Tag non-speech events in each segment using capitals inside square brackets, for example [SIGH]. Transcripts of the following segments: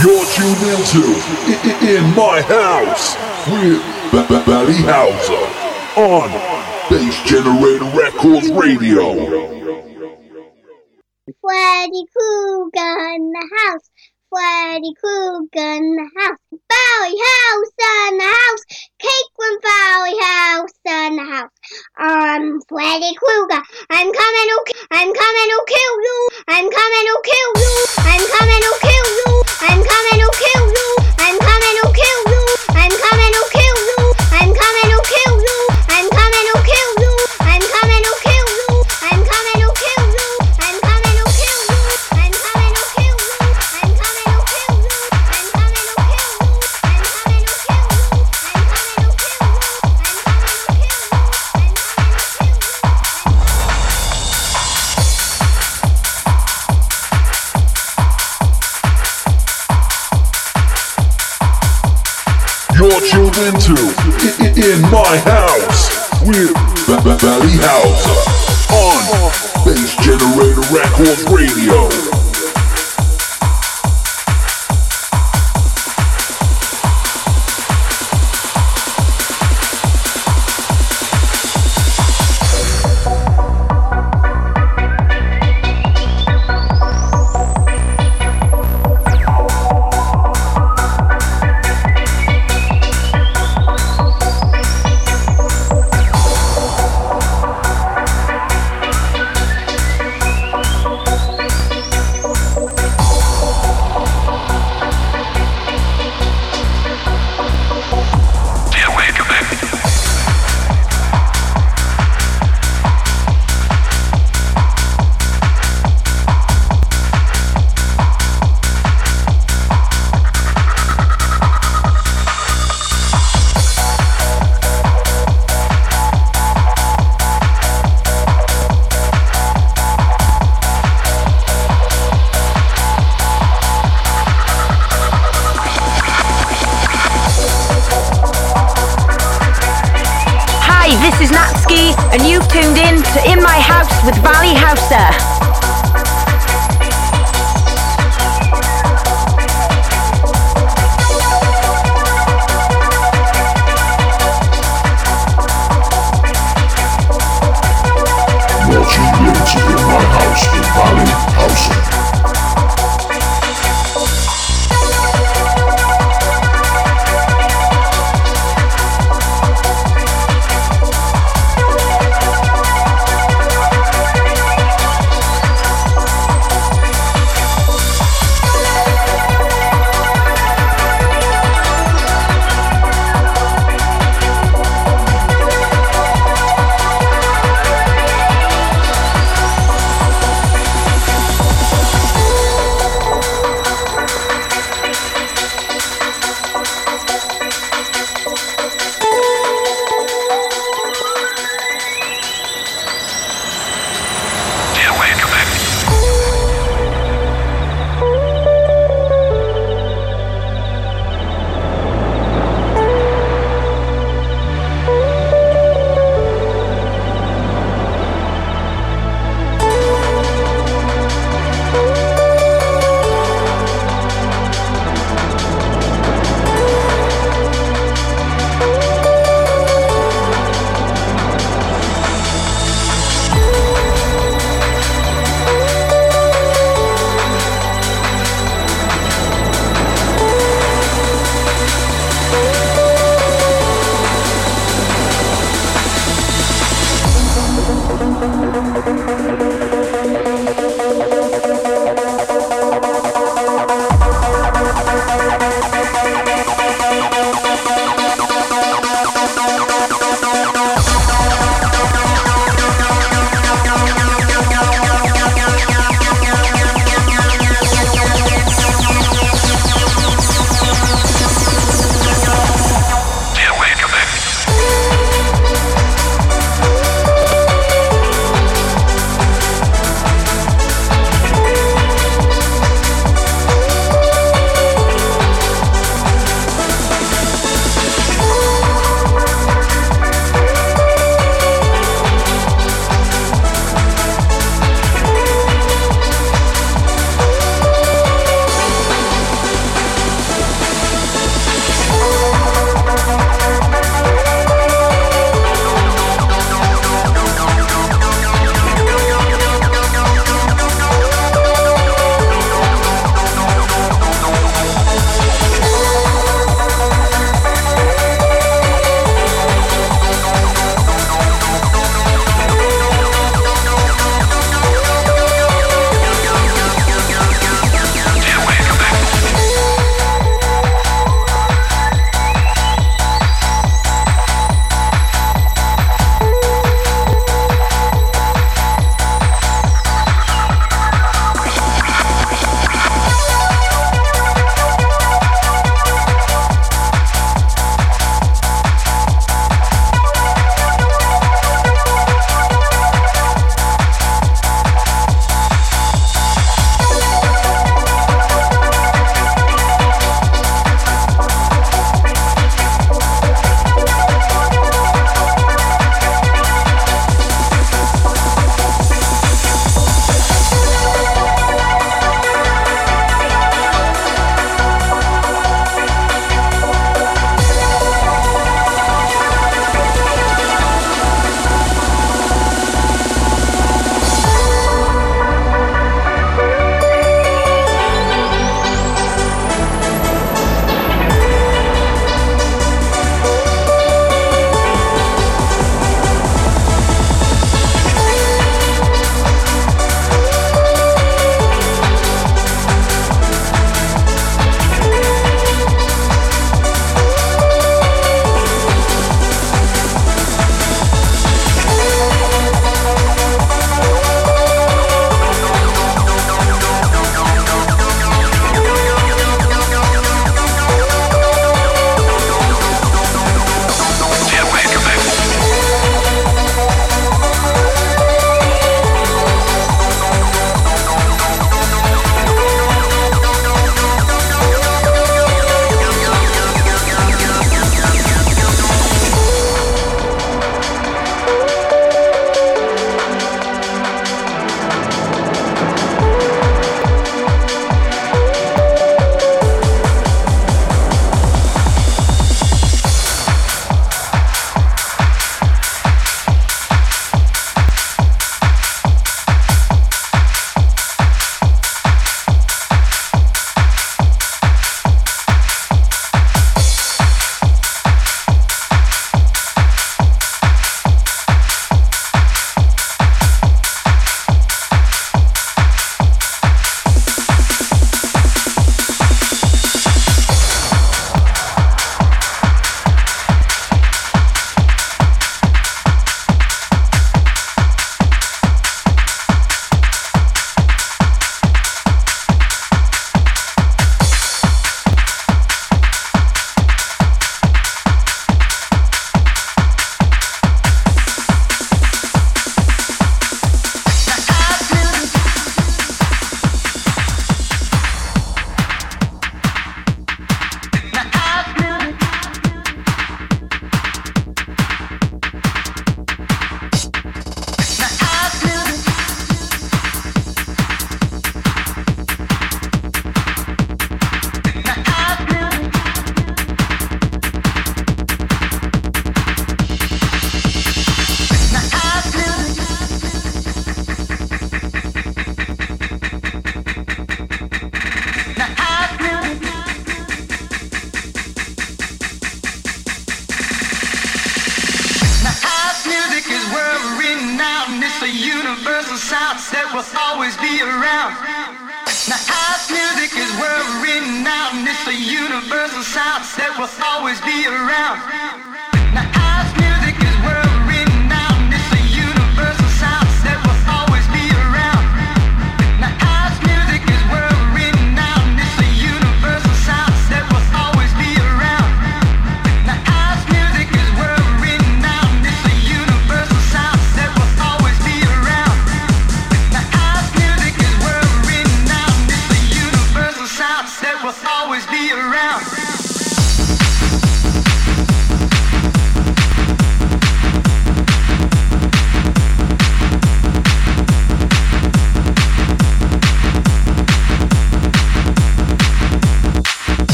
You're tuned into In My House with Valley Houser on Bass Generator Records Radio. Freddy Krueger in the house. Freddy Krueger in the house. Bowie House in the house. Cake Bowie House in the house. I'm Freddy Krueger. I'm coming to, I'm coming to kill you. I'm coming to kill you. I'm coming to kill you. I'm coming to kill you. I'm coming to kill you. I'm coming to kill you. brought you into in my house with Valley House on Bass Generator Records Radio.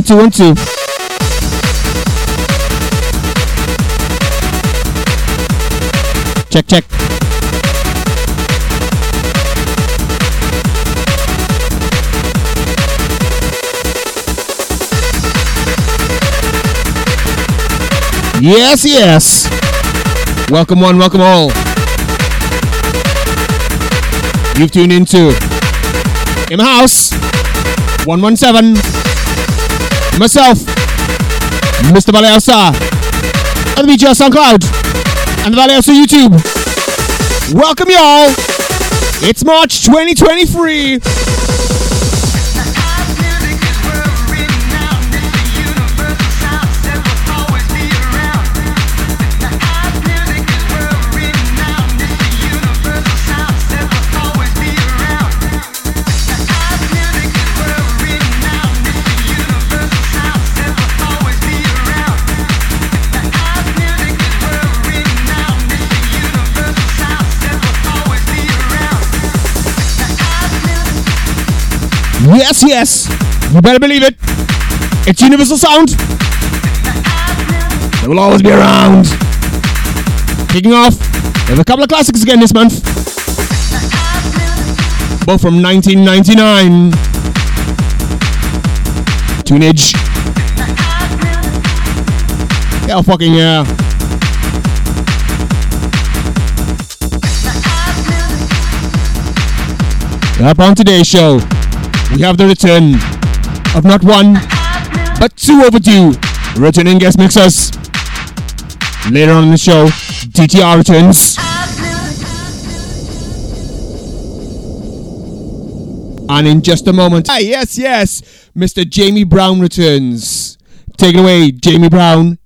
One, two, one, two. Check, check. Yes, yes. Welcome one, welcome all. You've tuned into In House 117 myself, Mr. Valley House, and the BGR SoundCloud, and the House YouTube. Welcome, y'all. It's March 2023. Yes, yes. You better believe it. It's Universal Sound. They will always be around. Kicking off, we have a couple of classics again this month. Both from 1999. Tunage. Hell fucking yeah. Up on today's show, we have the return of not one, but two overdue returning guest mixers. Later on in the show, DTR returns. And in just a moment, ah, yes, yes, Mr. Jamie Brown returns. Take it away, Jamie Brown.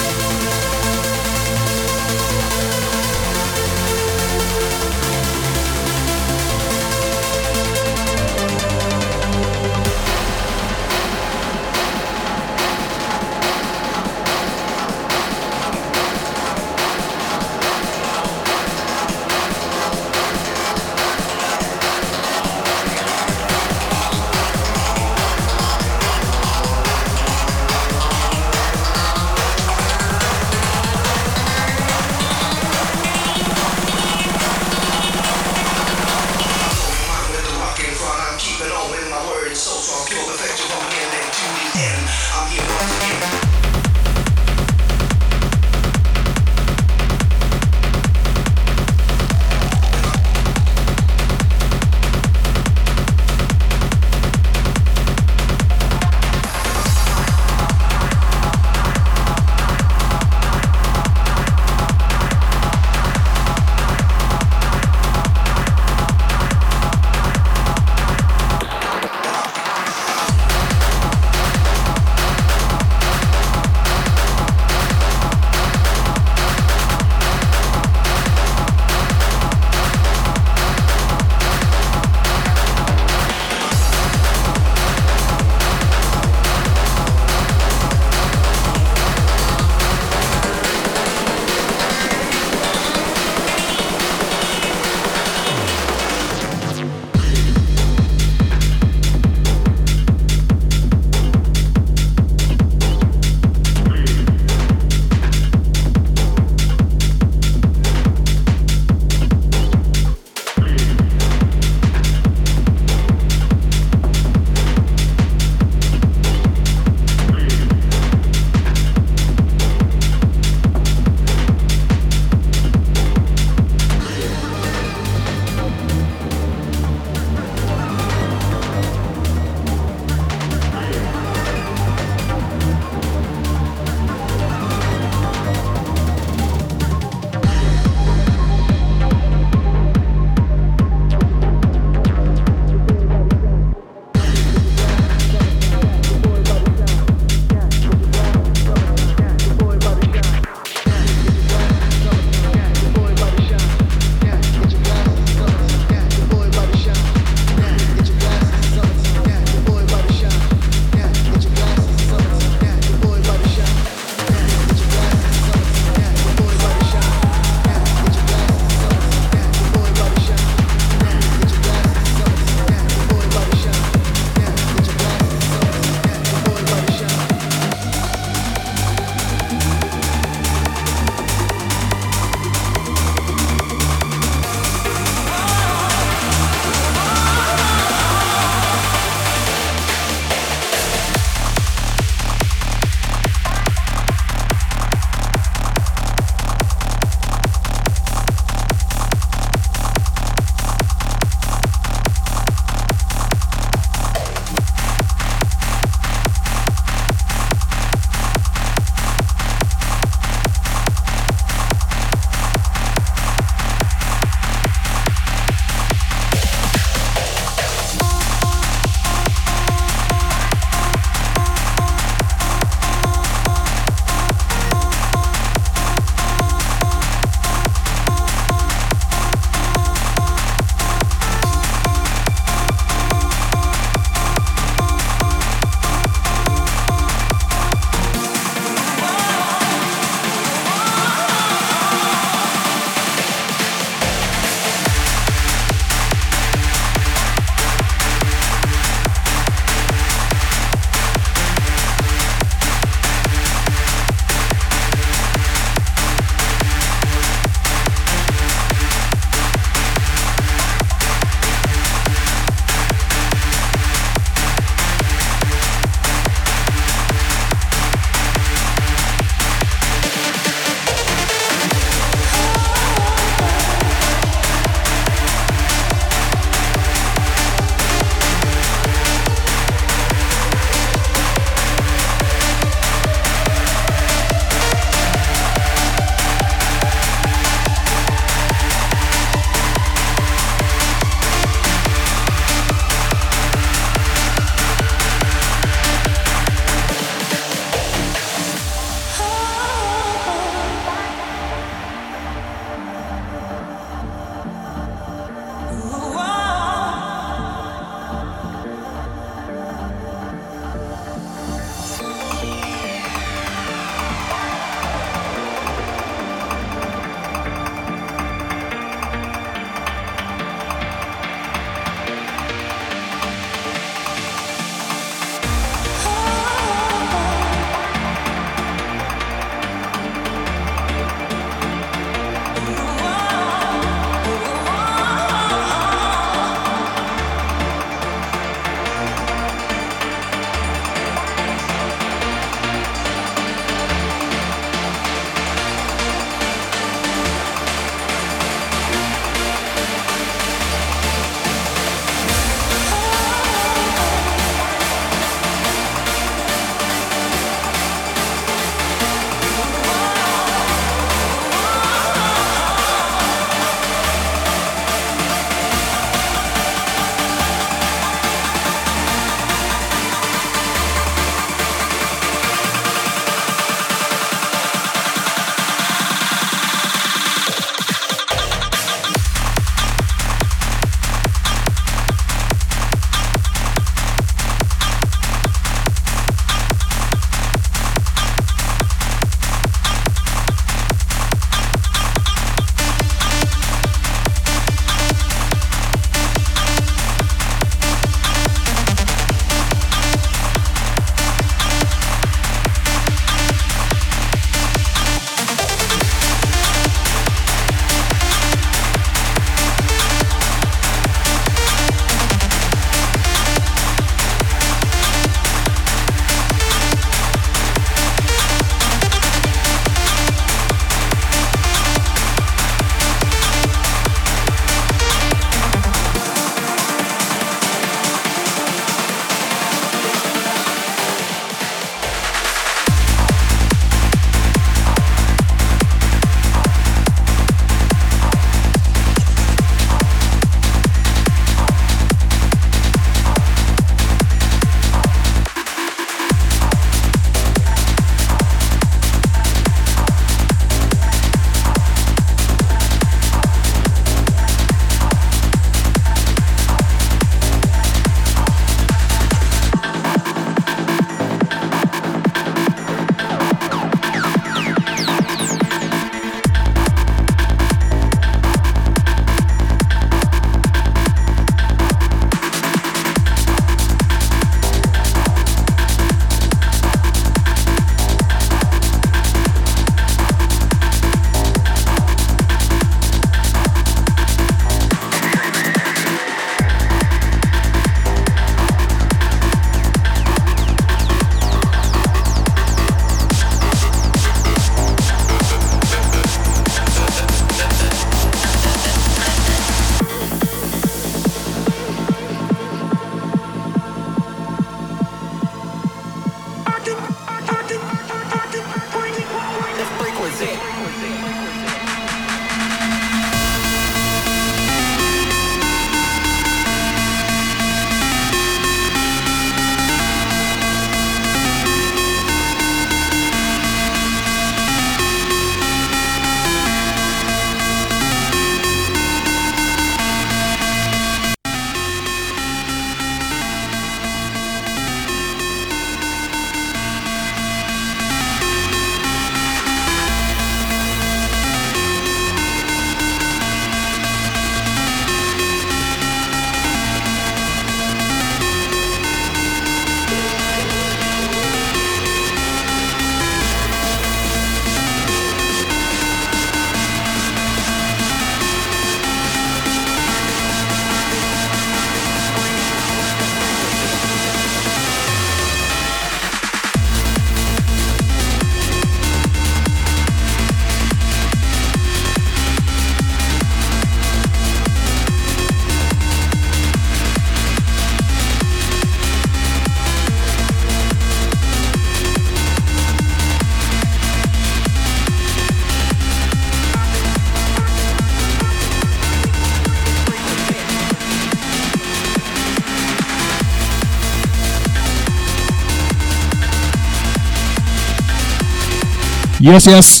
Yes, yes.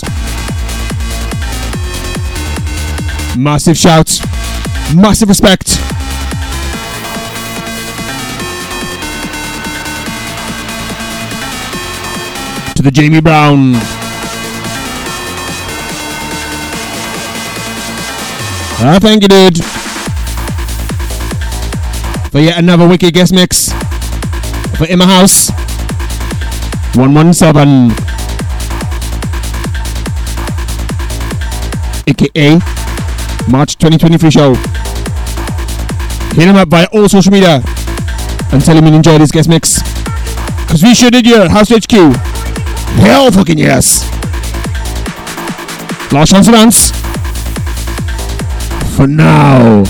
Massive shout. Massive respect. To the Jamie Brown. Ah, thank you, dude. For yet another wicked guest mix. For In My House. 117. Aka March 2023 show. Hit him up via all social media and tell him you enjoyed this guest mix. Because we sure did here, House HQ. Hell fucking yes. Last chance to dance. For now.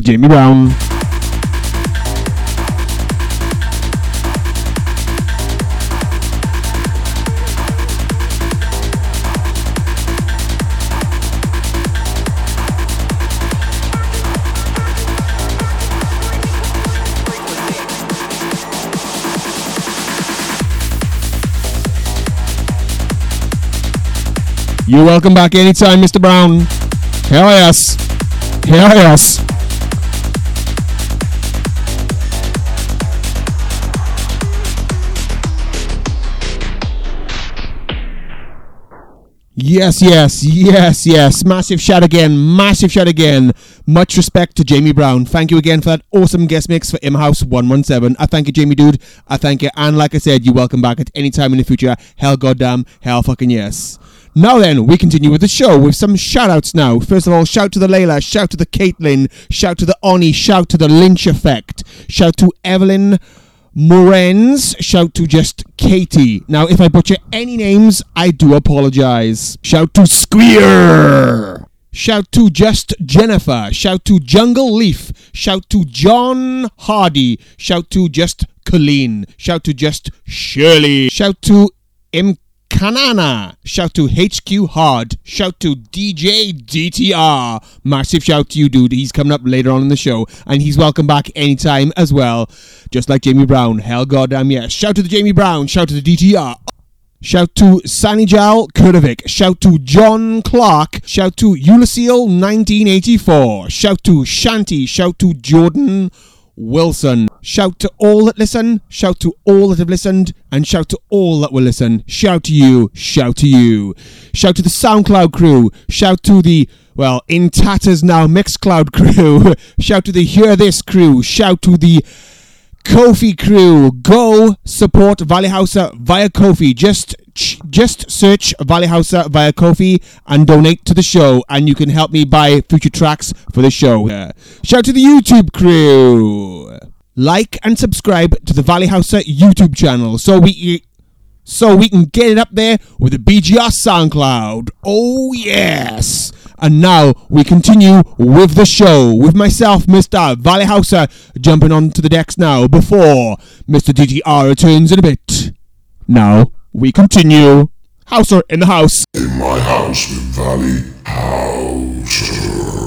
Jamie Brown. You're welcome back anytime, Mr. Brown. Hell yes. Hell yes. Yes, yes, yes, yes. Massive shout again. Massive shout again. Much respect to Jamie Brown. Thank you again for that awesome guest mix for M House 117. I thank you, Jamie Dude. I thank you. And like I said, you're welcome back at any time in the future. Hell goddamn, hell fucking yes. Now then, we continue with the show with some shout outs now. First of all, shout to the Layla, shout to the Caitlin, shout to the Oni, shout to the Lynch Effect, shout to Evelyn Morens, shout to just Katie. Now, if I butcher any names, I do apologize. Shout to Squeer. Shout to just Jennifer. Shout to Jungle Leaf. Shout to John Hardy. Shout to just Colleen. Shout to just Shirley. Shout to M. Kanana. Shout to HQ Hard. Shout to DJ DTR. Massive shout to you, dude. He's coming up later on in the show, and he's welcome back anytime as well. Just like Jamie Brown. Hell goddamn yes. Shout to the Jamie Brown. Shout to the DTR. Shout to Sanijal Kurdovic. Shout to John Clark. Shout to Ulysseal 1984. Shout to Shanti. Shout to Jordan Wilson. Shout to all that listen. Shout to all that have listened. And shout to all that will listen. Shout to you. Shout to you. Shout to the SoundCloud crew. Shout to the, well, in tatters now Mixcloud crew. [LAUGHS] shout to the Hear This crew. Shout to the Ko-fi crew, go support Valley Houser via Ko-fi. Just just search Valley Houser via Ko-fi and donate to the show, and you can help me buy future tracks for the show. Shout to the YouTube crew. Like and subscribe to the Valley Houser YouTube channel so we so we can get it up there with the BGR SoundCloud. Oh yes. And now we continue with the show with myself, Mr. Valley Houser, jumping onto the decks now before Mr. DTR returns in a bit. Now we continue. Houser in the house. In my house with Valley Houser.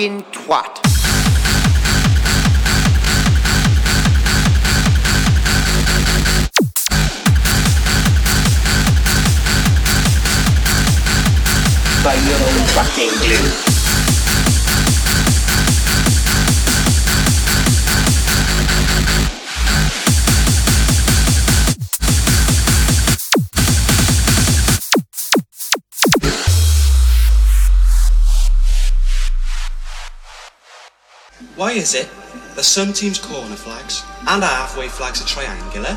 Fucking twat. Why is it that some teams' corner flags and our halfway flags are triangular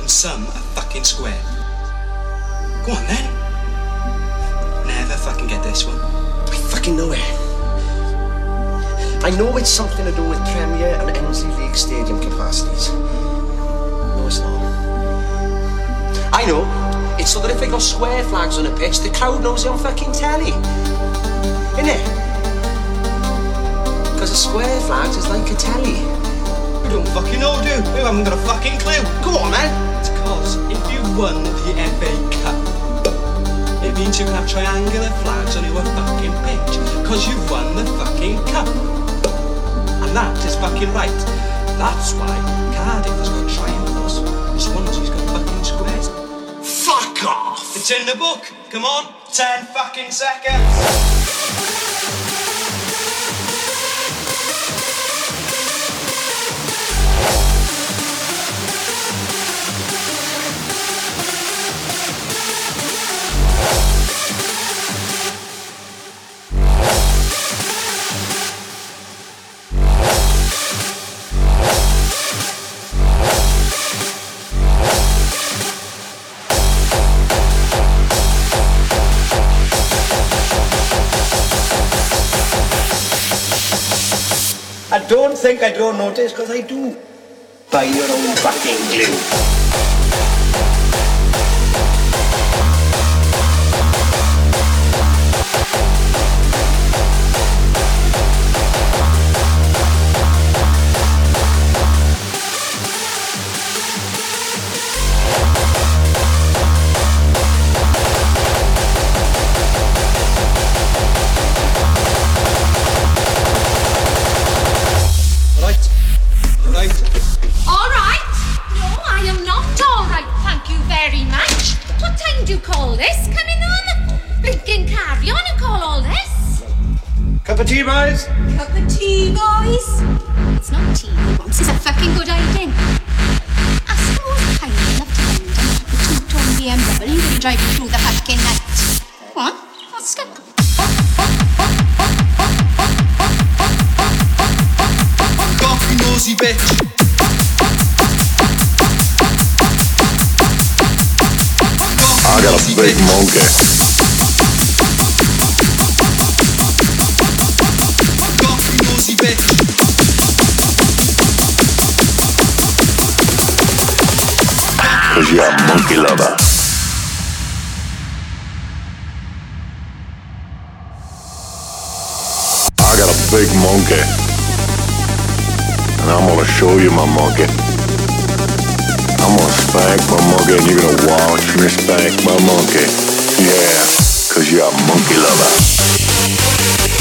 and some are fucking square? Go on then. Never fucking get this one. I fucking know it. I know it's something to do with Premier and NZ League stadium capacities. No, it's not. I know. It's so that if they got square flags on a pitch, the crowd knows they're on fucking telly. Innit? A square flags is like a telly. We don't fucking know, dude. We haven't got a fucking clue. Go on, man. It's cause if you won the FA Cup, it means you can have triangular flags on your fucking pitch. Cause you've won the fucking cup. And that is fucking right. That's why Cardiff has got triangles. Swansea's got fucking squares. Fuck off! It's in the book. Come on, ten fucking seconds. Think I don't notice, because I do. Buy your own fucking glue. this coming on? Blinking carrion and call all this? Cup of tea, boys? Cup of tea, boys? It's not tea he wants, it's a fucking good idea. I suppose kind enough to London with a two-tone BMW that you driving through the fucking night. What? What's that? Coffee nosy bitch. Got a big monkey. Cause you're a monkey lover. I got a big monkey. And I'm gonna show you my monkey. Spank my monkey and you're gonna watch me spank my monkey. Yeah, cause you're a monkey lover.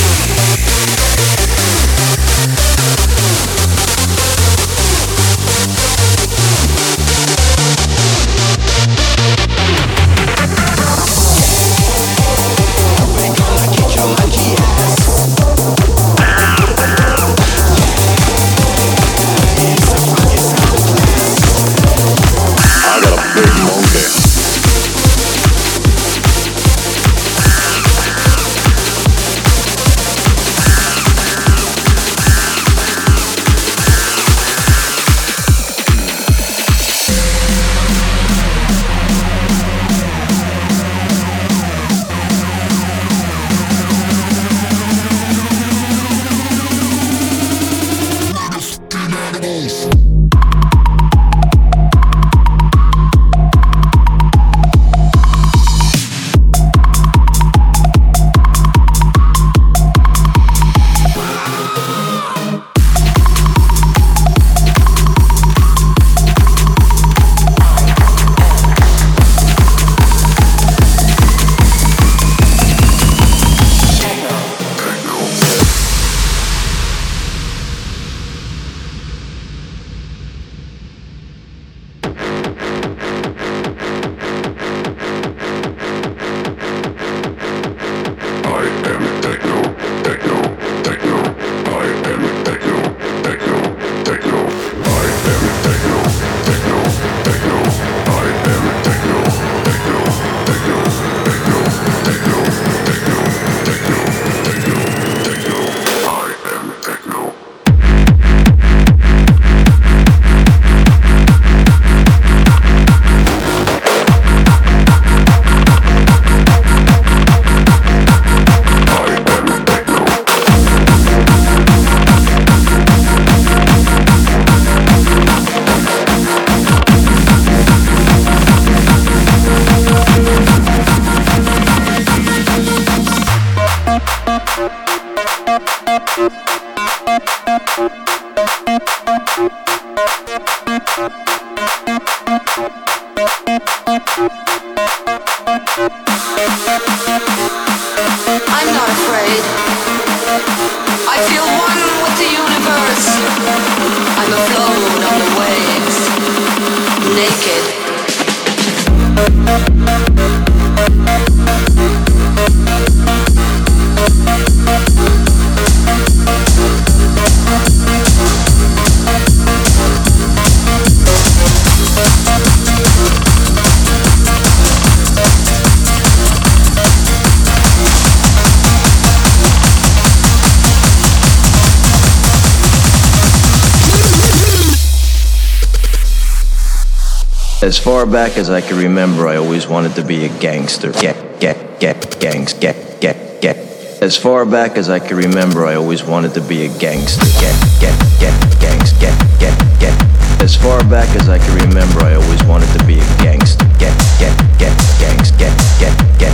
As far back as I can remember, I always wanted to be a gangster. Get, get, get, gangs, get, get, get. As far back as I can remember, I always wanted to be a gangster. Get, get, get, gangs, get, get, get. As far back as I can remember, I always wanted to be a gangster. Get, get, get, gangs, get, get, get,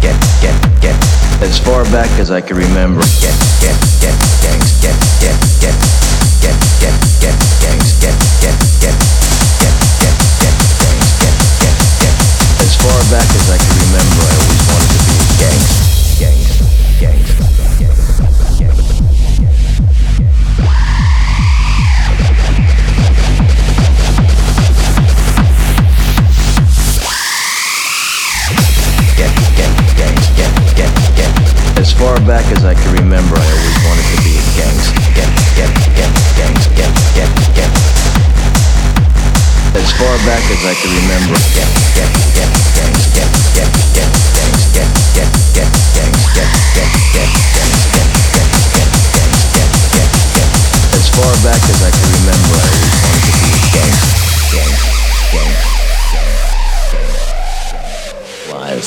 get, get, get. As far back as I can remember, get, get, get, gangs, get, get, get, get, get, back as I can remember, I always wanted to be a gangster. Gangster, gangster, get, get, gangs, get, get, get. As far back as I can remember, I always wanted to be a gangster. As far back as I can remember,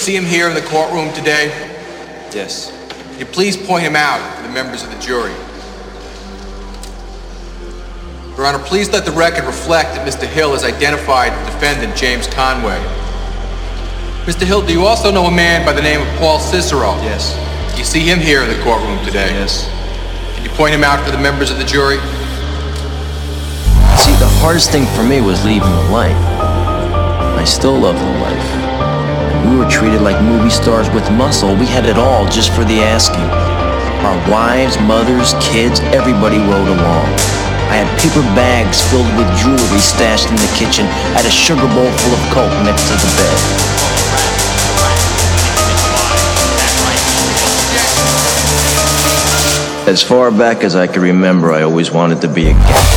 see him here in the courtroom today? Yes. Can you please point him out to the members of the jury? Your Honor, please let the record reflect that Mr. Hill has identified the defendant, James Conway. Mr. Hill, do you also know a man by the name of Paul Cicero? Yes. You see him here in the courtroom today? Yes. Can you point him out for the members of the jury? See, the hardest thing for me was leaving the life. I still love the life. We were treated like movie stars with muscle. We had it all just for the asking. Our wives, mothers, kids, everybody rode along. I had paper bags filled with jewelry stashed in the kitchen. I had a sugar bowl full of coke next to the bed. As far back as I can remember, I always wanted to be a gangster.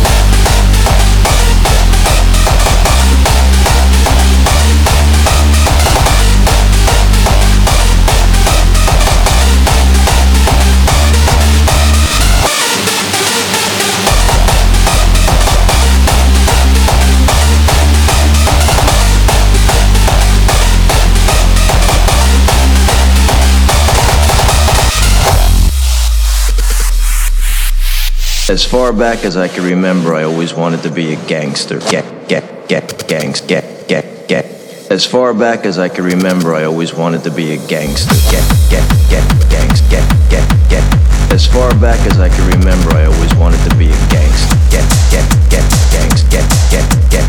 As far back as I can remember, I always wanted to be a gangster. Get, get, get, gangs, get, get, get. As far back as I can remember, I always wanted to be a gangster. Get, get, get, gangs, get, get, get. As far back as I can remember, I always wanted to be a gangster. Get, get, get, gangs, get, get, get,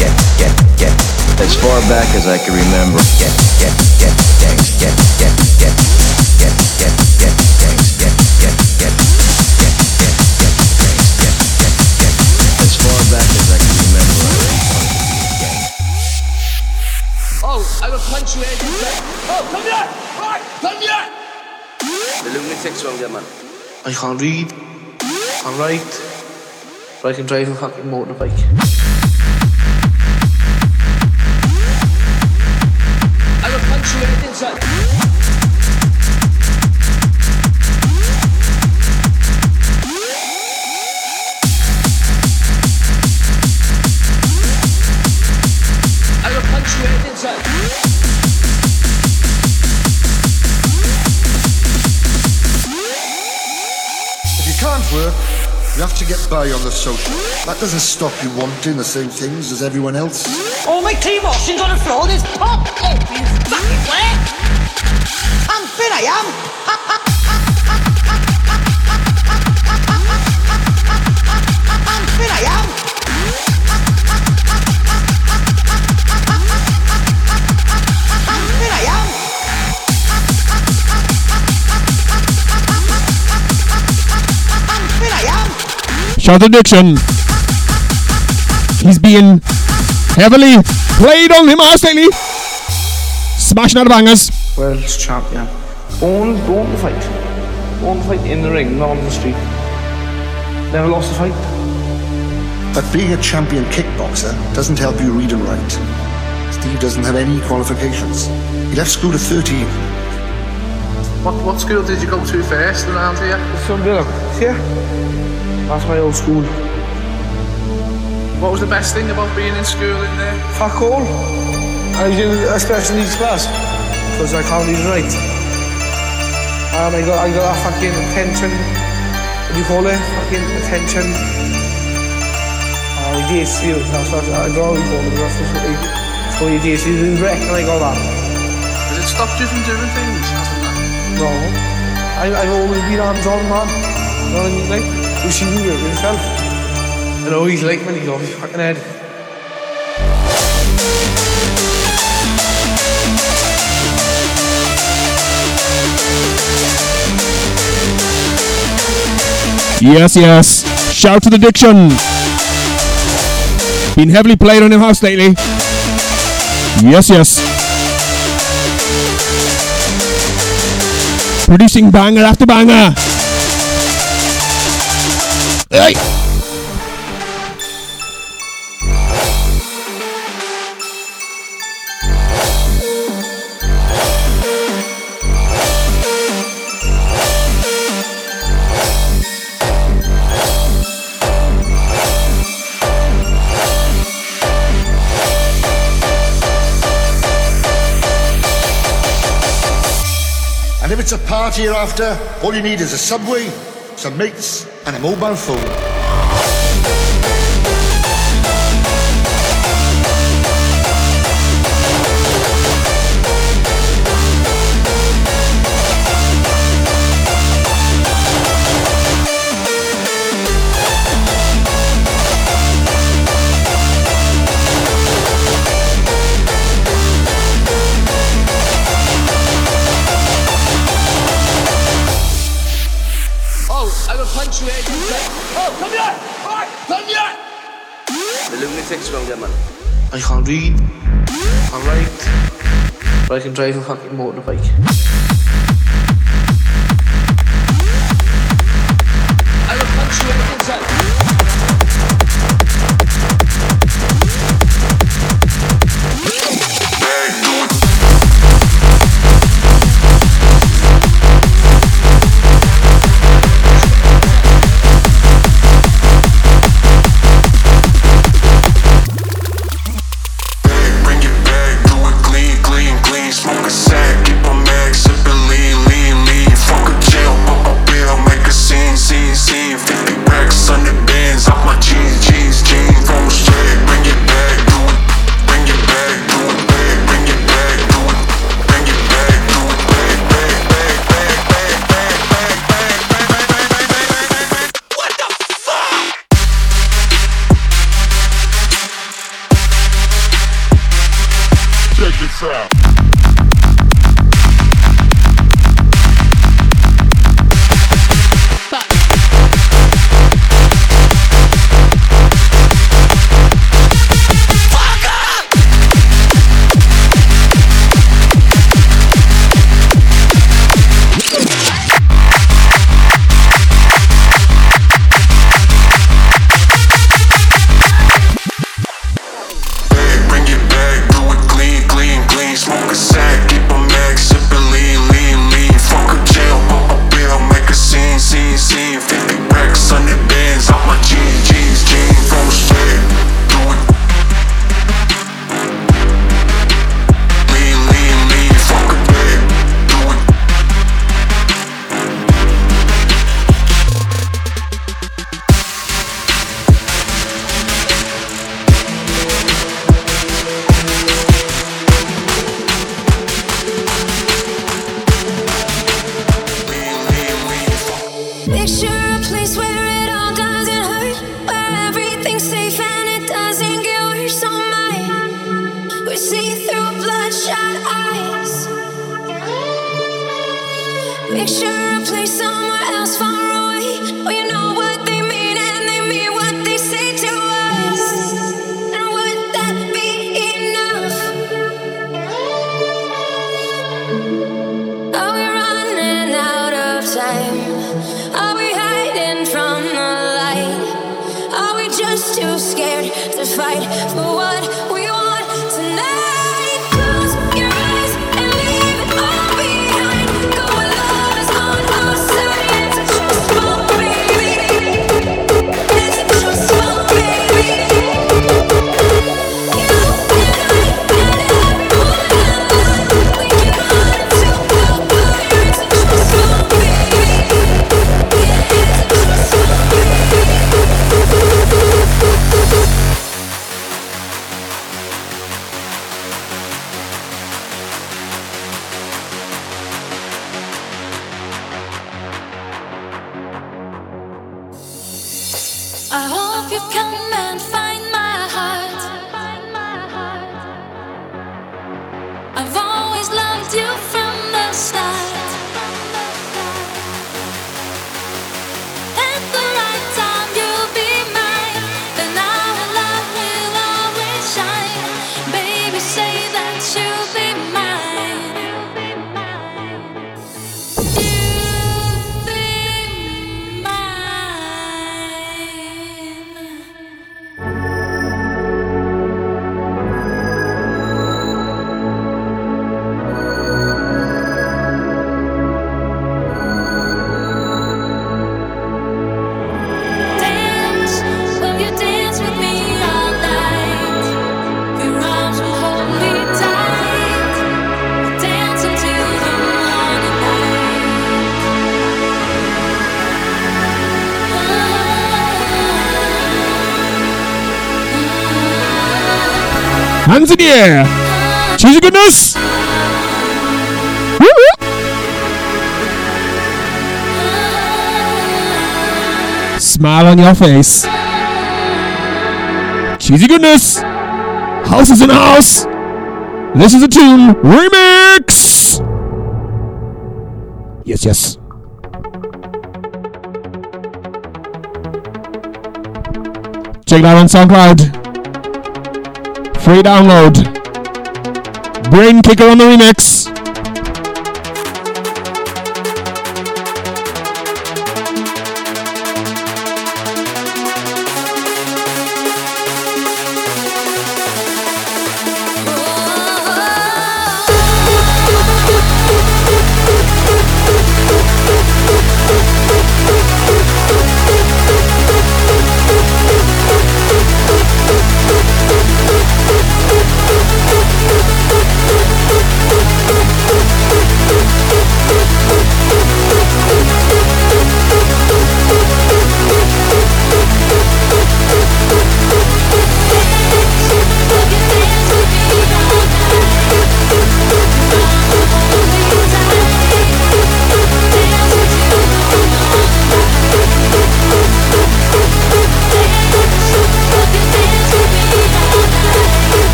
get, get, get. As far back as I can remember, get, get, get, gangs, get, get, get, get, get, get, get, Oh, I will punch you in. Oh, come here! Right, come here! The lunatics wrong there, man. I can't read, I can't write, but I can drive a fucking motorbike. I will punch you you have to get by on the social. That doesn't stop you wanting the same things as everyone else. All my clean washing's on the floor. There's pop. Oh, you fucking wet. I'm fit, I am. Fit, I am. Shout out Diction. He's being Heavily played on him house lately. Smashing out of bangers. World's champion. Born, born to fight. Born to fight in the ring, not on the street. Never lost a fight. But being a champion kickboxer doesn't help you read and write. Steve doesn't have any qualifications. He left school at 13. What, what school did you go to first around here? Sunville. Yeah. That's my old school. What was the best thing about being in school in there? Fuck all. I in a special needs class because I can't read write. And I got I got that fucking attention. What do you call it? Fucking attention. Uh, oh, ADHD. That's what I know what you call it. That's what they. So ADHD is wreck, and I got that. Has it stopped you from doing things? No. I, I've always been hands-on, man. You know what I mean? Like, you see me with yourself. I know he's like when he's off his fucking head. Yes, yes. Shout to the diction. Been heavily played on him house lately. Yes, yes. Producing banger after banger. And if it's a party you're after, all you need is a subway, some mates, and a mobile phone. German. I can't read, I write, but I can drive a fucking motorbike. Forgiveness. Smile on your face. Cheesy goodness. House is in house. This is a tune remix. Yes, yes. Check it out on SoundCloud. Free download. Brainkicker on the remix.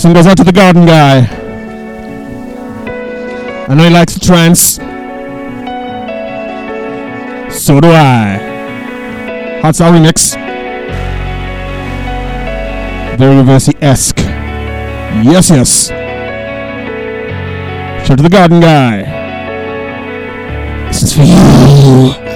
This one goes out to the garden guy. I know he likes trance. So do I. Hot Sour Remix. Very Versi esque. Yes, yes. Turn to the garden guy. This is for you.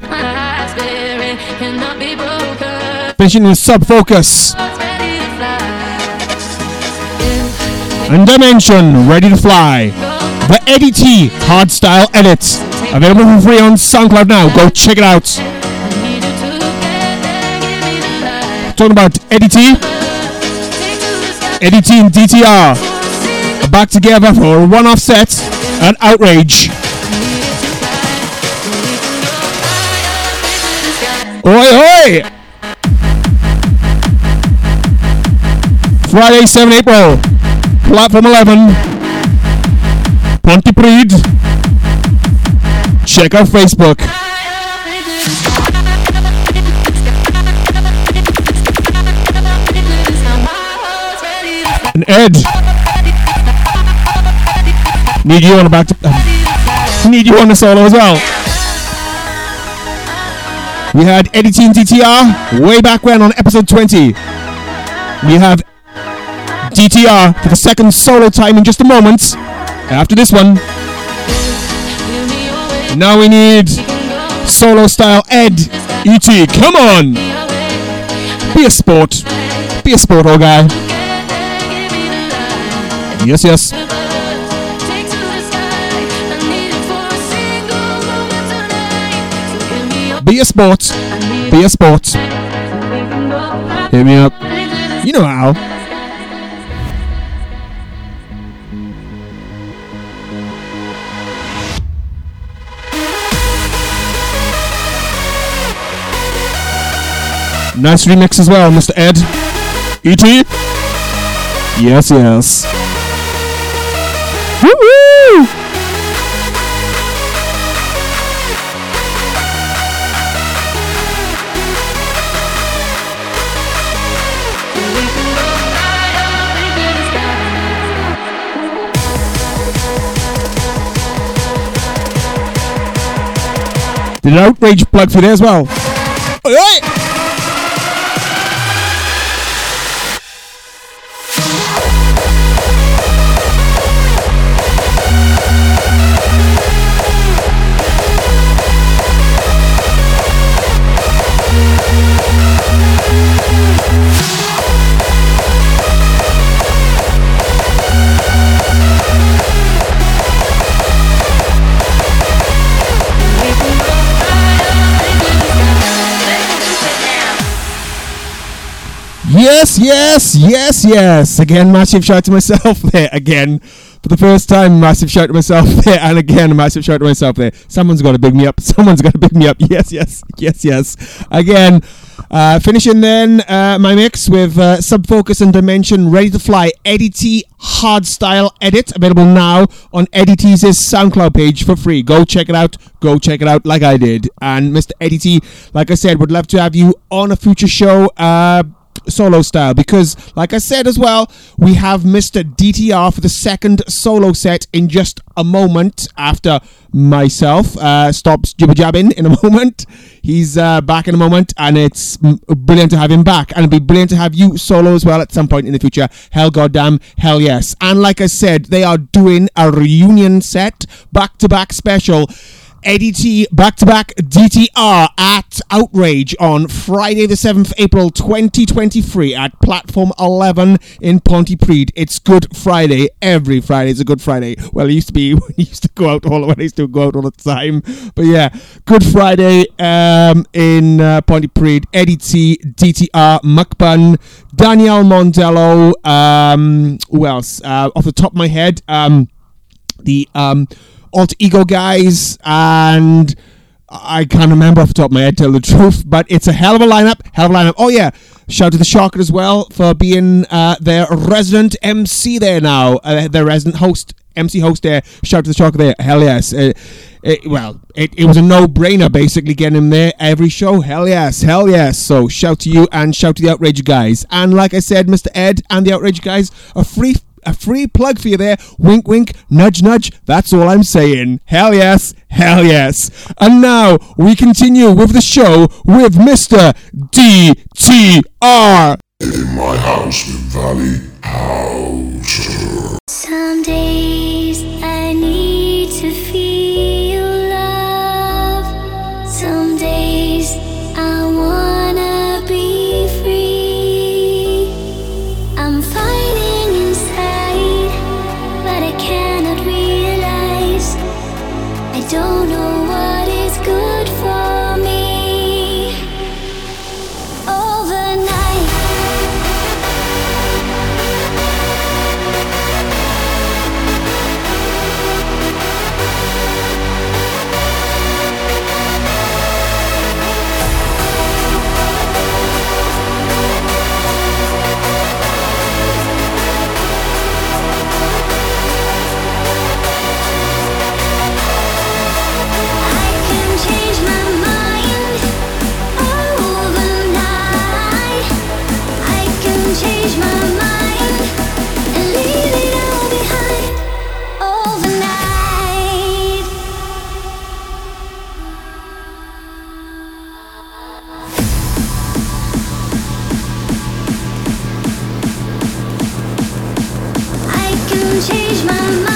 My heart's bearing cannot be broken. Finishing with Sub Focus. To. And Dimension, Ready to Fly. The Eddie T Hardstyle Edits. Available for free on SoundCloud now. Go check it out. Talking about Eddie T. Eddie T and DTR are back together for a one off set at Outrage. Oi, oi! Friday, 7 April. Platform 11. Pontypridd. Check out Facebook. And Ed. Need you on a back to. uh, need you on the solo as well. We had Eddie T and DTR way back when on episode 20. We have DTR for the second solo time in just a moment. After this one. Now we need solo style Ed ET. Come on! Be a sport. Be a sport, old guy. Yes, yes. Be a sport. Be a sport. Hit me up. You know how. Nice remix as well, Mr. Ed. E.T. Yes, yes. Did an outrage plug for there as well? Yes, yes, yes. Again, massive shout to myself [LAUGHS] there. Again, for the first time, massive shout to myself [LAUGHS] there. And again, massive shout to myself there. Someone's got to big me up. [LAUGHS] Someone's got to big me up. Yes, yes, yes, yes. Again, uh, finishing then uh, my mix with uh, Sub Focus and Dimension Ready to Fly Eddie T Hardstyle Edit. Available now on Eddie T's SoundCloud page for free. Go check it out. Go check it out like I did. And Mr. Eddie T, like I said, would love to have you on a future show. Uh, solo style because, like I said as well, we have Mr. DTR for the second solo set in just a moment after myself uh, stops jibber jabbing in a [LAUGHS] moment. He's uh, back in a moment, and it's brilliant to have him back. And it'd be brilliant to have you solo as well at some point in the future. Hell goddamn, hell yes. And like I said, they are doing a reunion set, back to back special. Eddie T back to back DTR at Outrage on Friday, the 7th April 2023 at Platform 11 in Pontypridd. It's Good Friday. Every Friday is a Good Friday. Well, it used to be [LAUGHS] when I used to go out all when I used to go out all the time. But yeah, Good Friday um, in uh, Pontypridd. Eddie T, DTR, Mukbun, Danielle Mondello. Um, who else? Uh, off the top of my head, um, the um, Alt Ego guys, and I can't remember off the top of my head, tell the truth, but it's a hell of a lineup. Hell of a lineup. Oh, yeah. Shout to the Shocker as well for being uh, their resident MC there now, uh, their resident host, MC host there. Shout to the Shocker there. Hell yes. Uh, it, well, it, it was a no brainer basically getting him there every show. Hell yes, hell yes. So shout to you and shout to the Outrage guys. And like I said, Mr. Ed and the Outrage guys are free a free plug for you there. Wink, wink, nudge, nudge. That's all I'm saying. Hell yes, hell yes. And now we continue with the show with Mr. DTR. In my house with Valley Houser. Some change my mind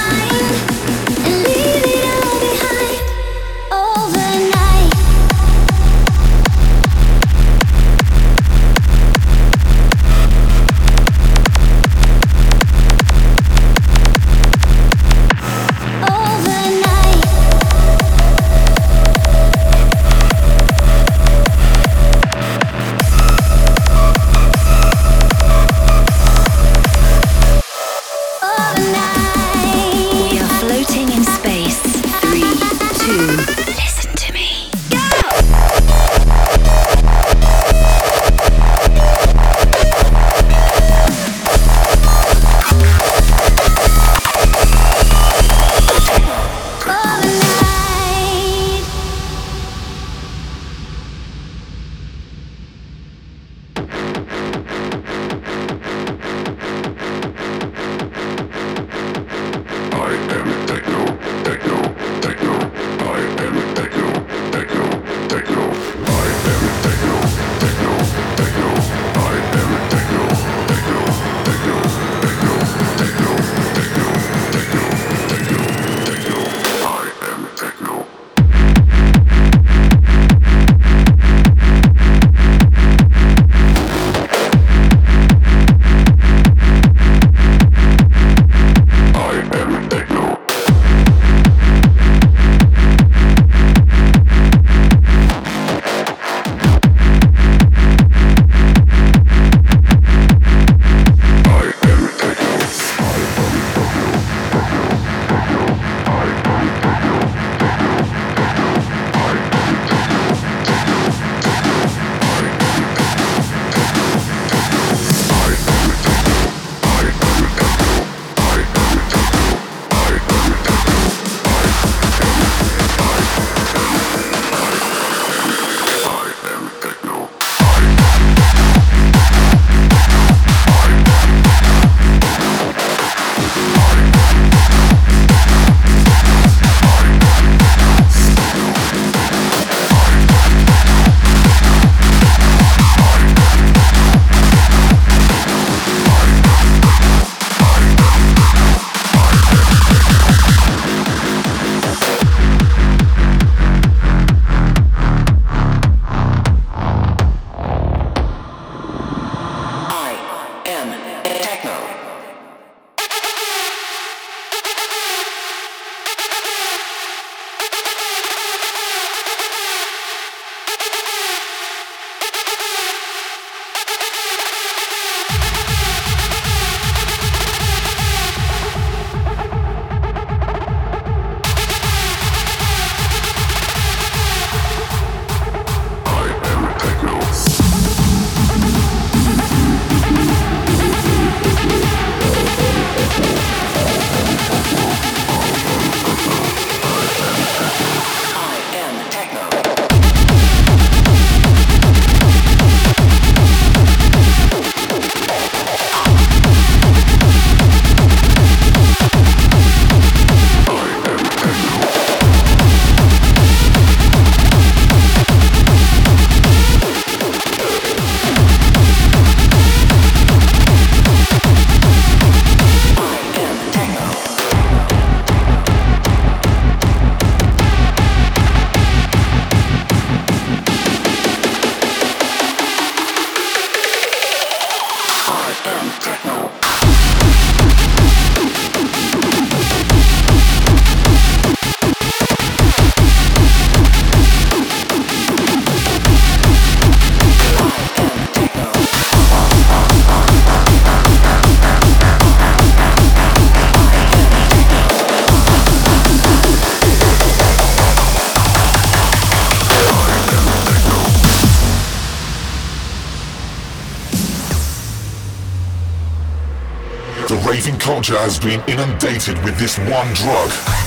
has been inundated with this one drug.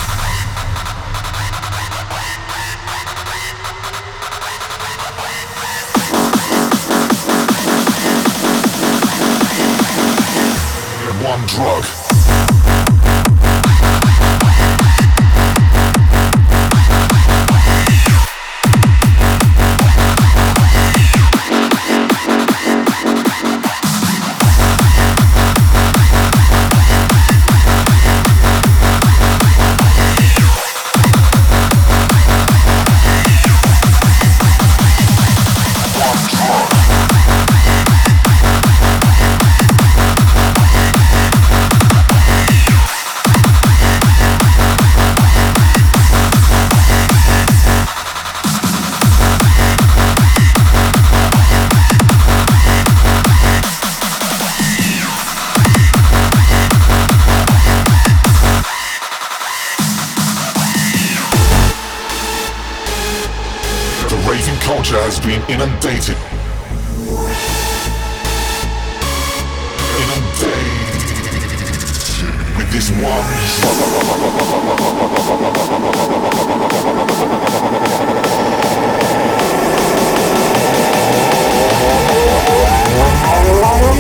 Inundated. Inundated with this one [LAUGHS]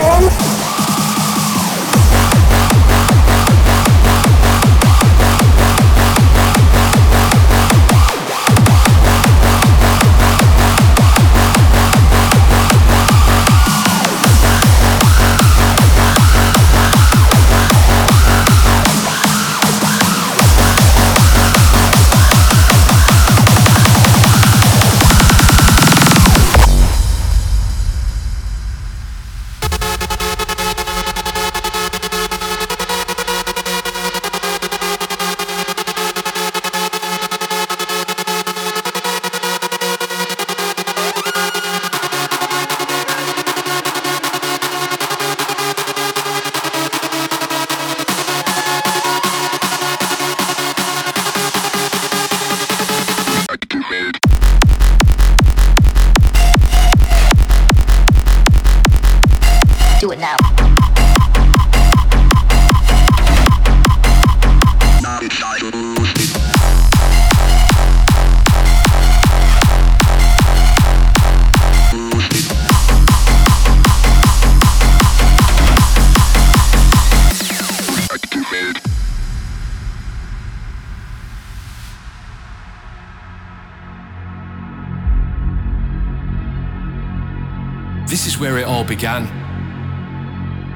began.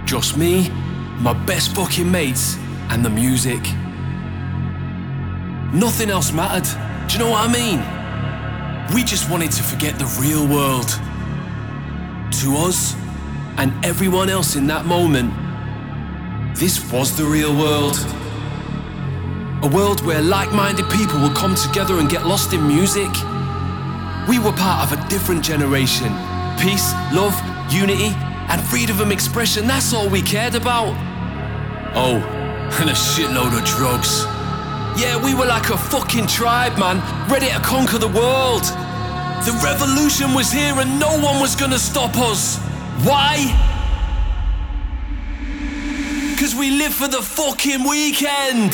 Just me, my best fucking mates, and the music. Nothing else mattered. Do you know what I mean? We just wanted to forget the real world. To us, and everyone else in that moment, this was the real world. A world where like minded people would come together and get lost in music. We were part of a different generation. Peace, love, unity, and freedom of expression, that's all we cared about. Oh, and a shitload of drugs. Yeah, we were like a fucking tribe, man, ready to conquer the world. The revolution was here and no one was gonna stop us. Why? Because we live for the fucking weekend.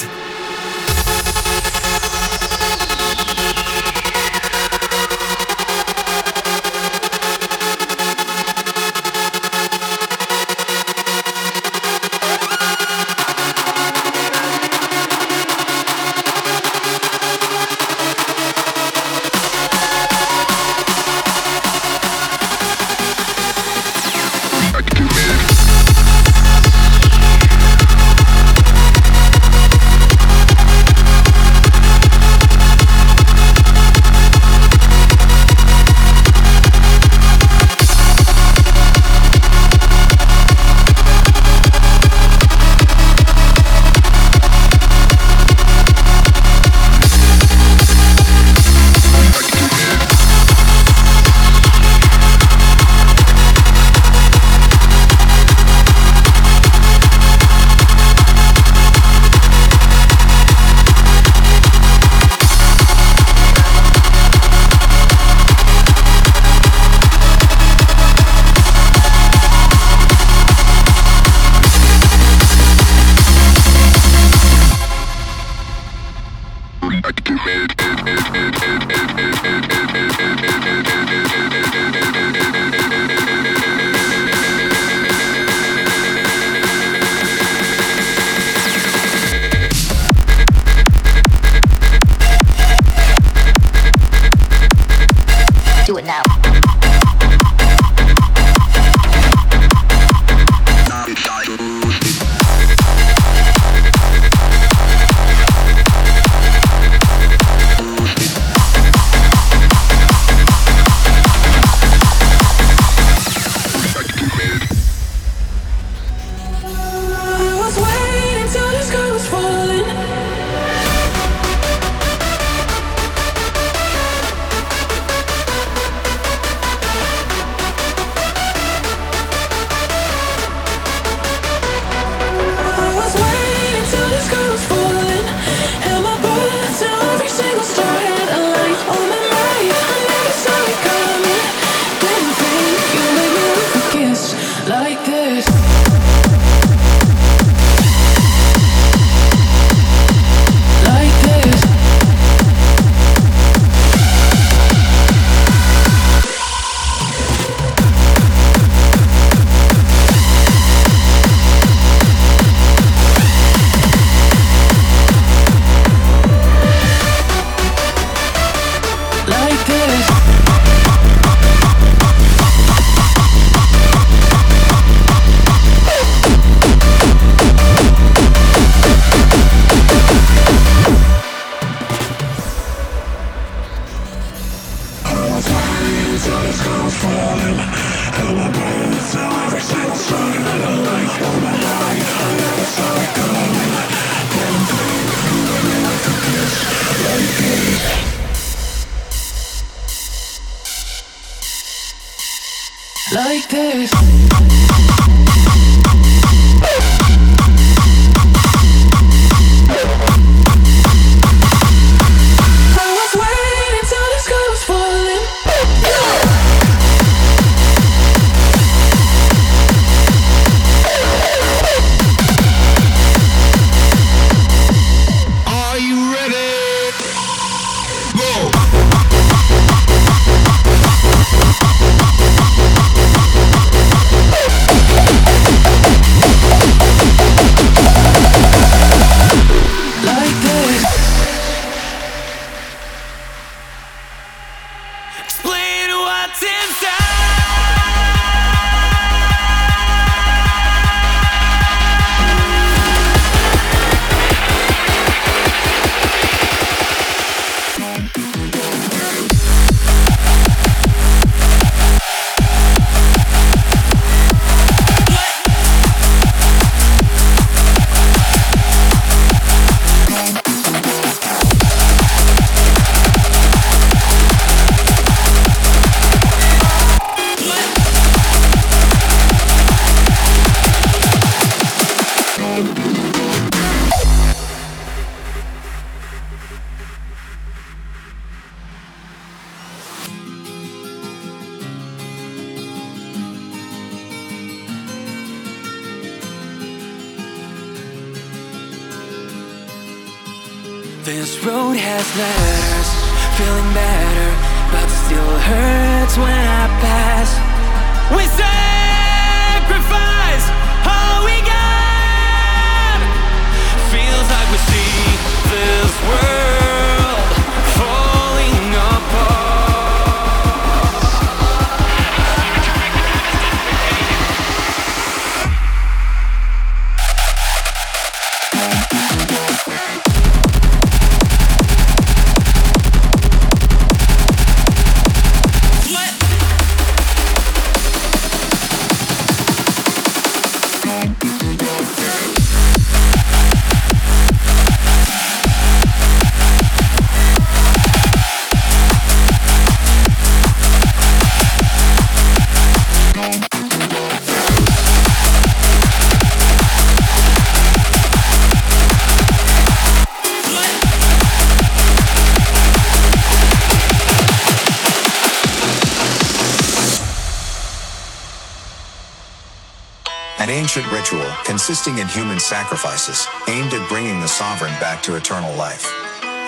Ancient ritual consisting in human sacrifices aimed at bringing the sovereign back to eternal life.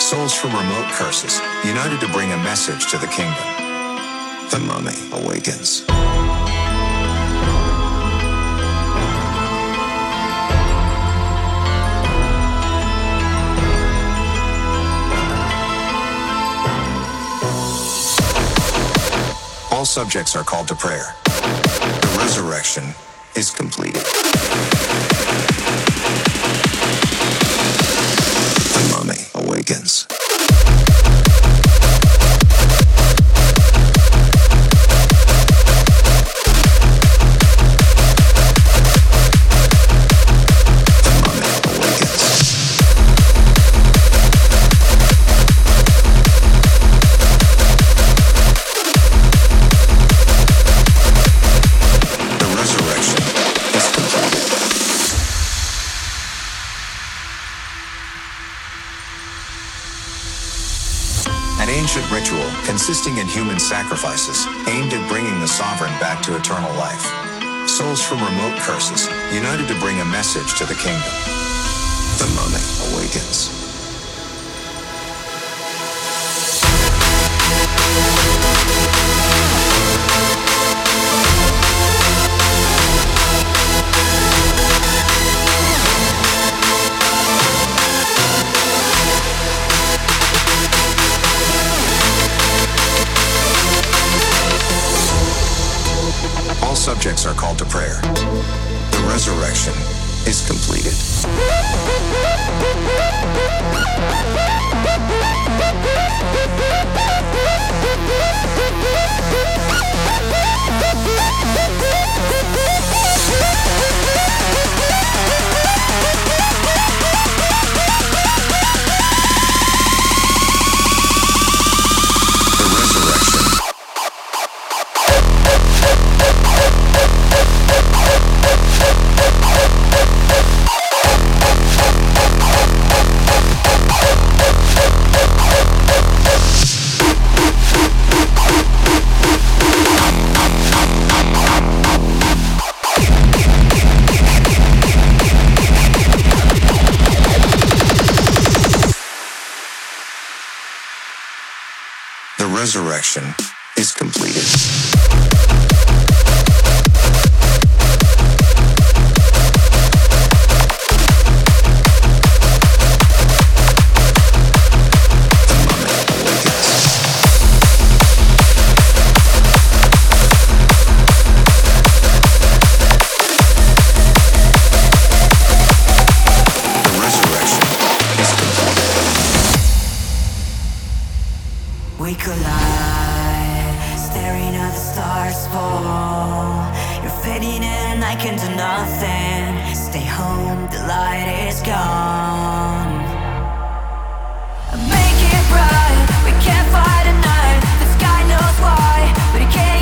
Souls from remote curses united to bring a message to the kingdom. The mummy awakens. All subjects are called to prayer. The resurrection is completed. The mummy awakens. Ritual consisting in human sacrifices aimed at bringing the sovereign back to eternal life. Souls from remote curses united to bring a message to the kingdom. The mummy awakens. To prayer. direction. We collide, staring at the stars fall. You're fading in, I can do nothing. Stay home, the light is gone. Make it bright, we can't fight the night. The sky knows why, but it can't.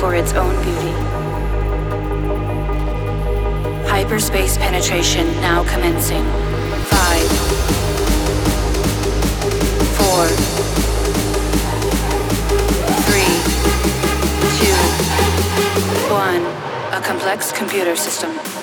for its own beauty. Hyperspace penetration now commencing. Five, four, three, two, one. A complex computer system.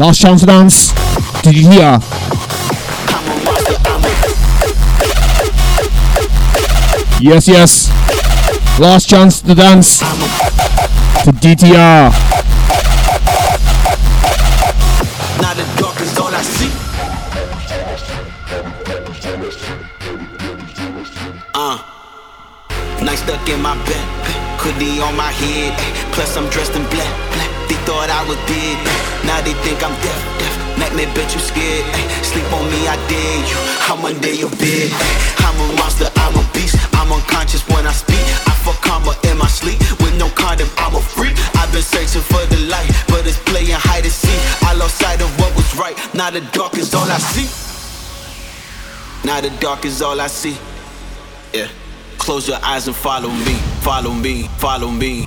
Last chance to dance. Did you hear? Yes, yes. Last chance to dance to DTR. think I'm deaf, deaf. Nightmare, bet you scared. Ay. Sleep on me, I dare you. I'm under your bed. Ay. I'm a monster, I'm a beast. I'm unconscious when I speak. I fuck karma in my sleep. With no condom, I'm a freak. I've been searching for the light, but it's playing hide and seek. I lost sight of what was right. Now the dark is all I see. Now the dark is all I see. Yeah. Close your eyes and follow me, follow me, follow me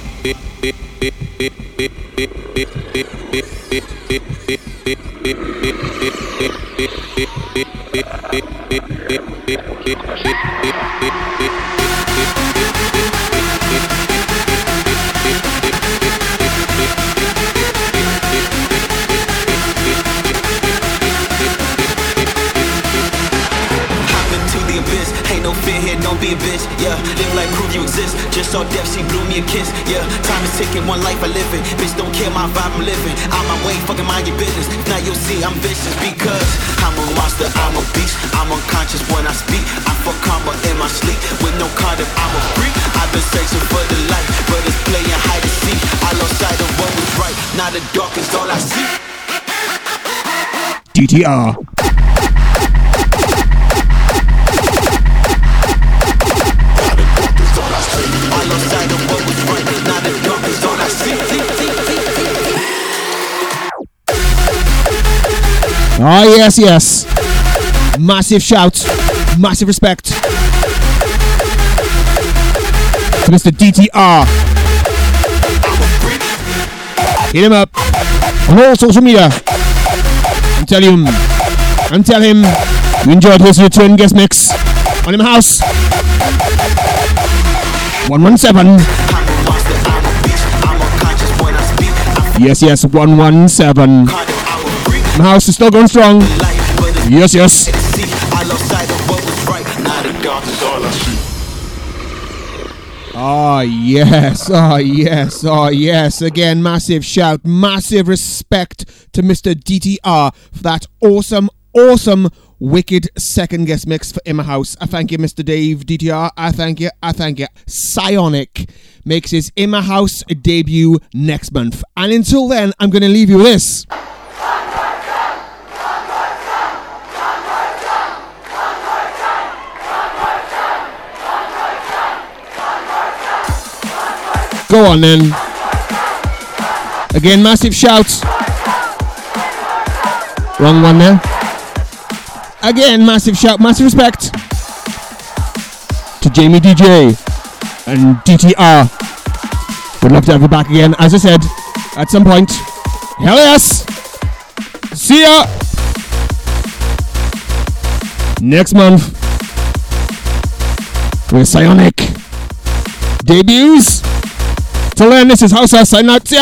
Oh, yes, yes. Massive shouts, massive respect to Mr. DTR. Hit him up on all social media and tell him and tell him you enjoyed his return guest mix on him house 117 yes yes 117 my house is still going strong yes yes Oh yes, oh yes, oh yes. Again, massive shout, massive respect to Mr. DTR for that awesome, awesome, wicked second guest mix for In My House. I thank you, Mr. Dave DTR. I thank you, I thank you. Psionic makes his In My House debut next month. And until then, I'm going to leave you with this. Go on then. Again, massive shouts. Wrong one there. Again, massive shout, massive respect to Jamie DJ and DTR. Would love to have you back again, as I said, at some point. Hell yes! See ya! Next month with Psionic debuts. Till then, this is House Sign out. See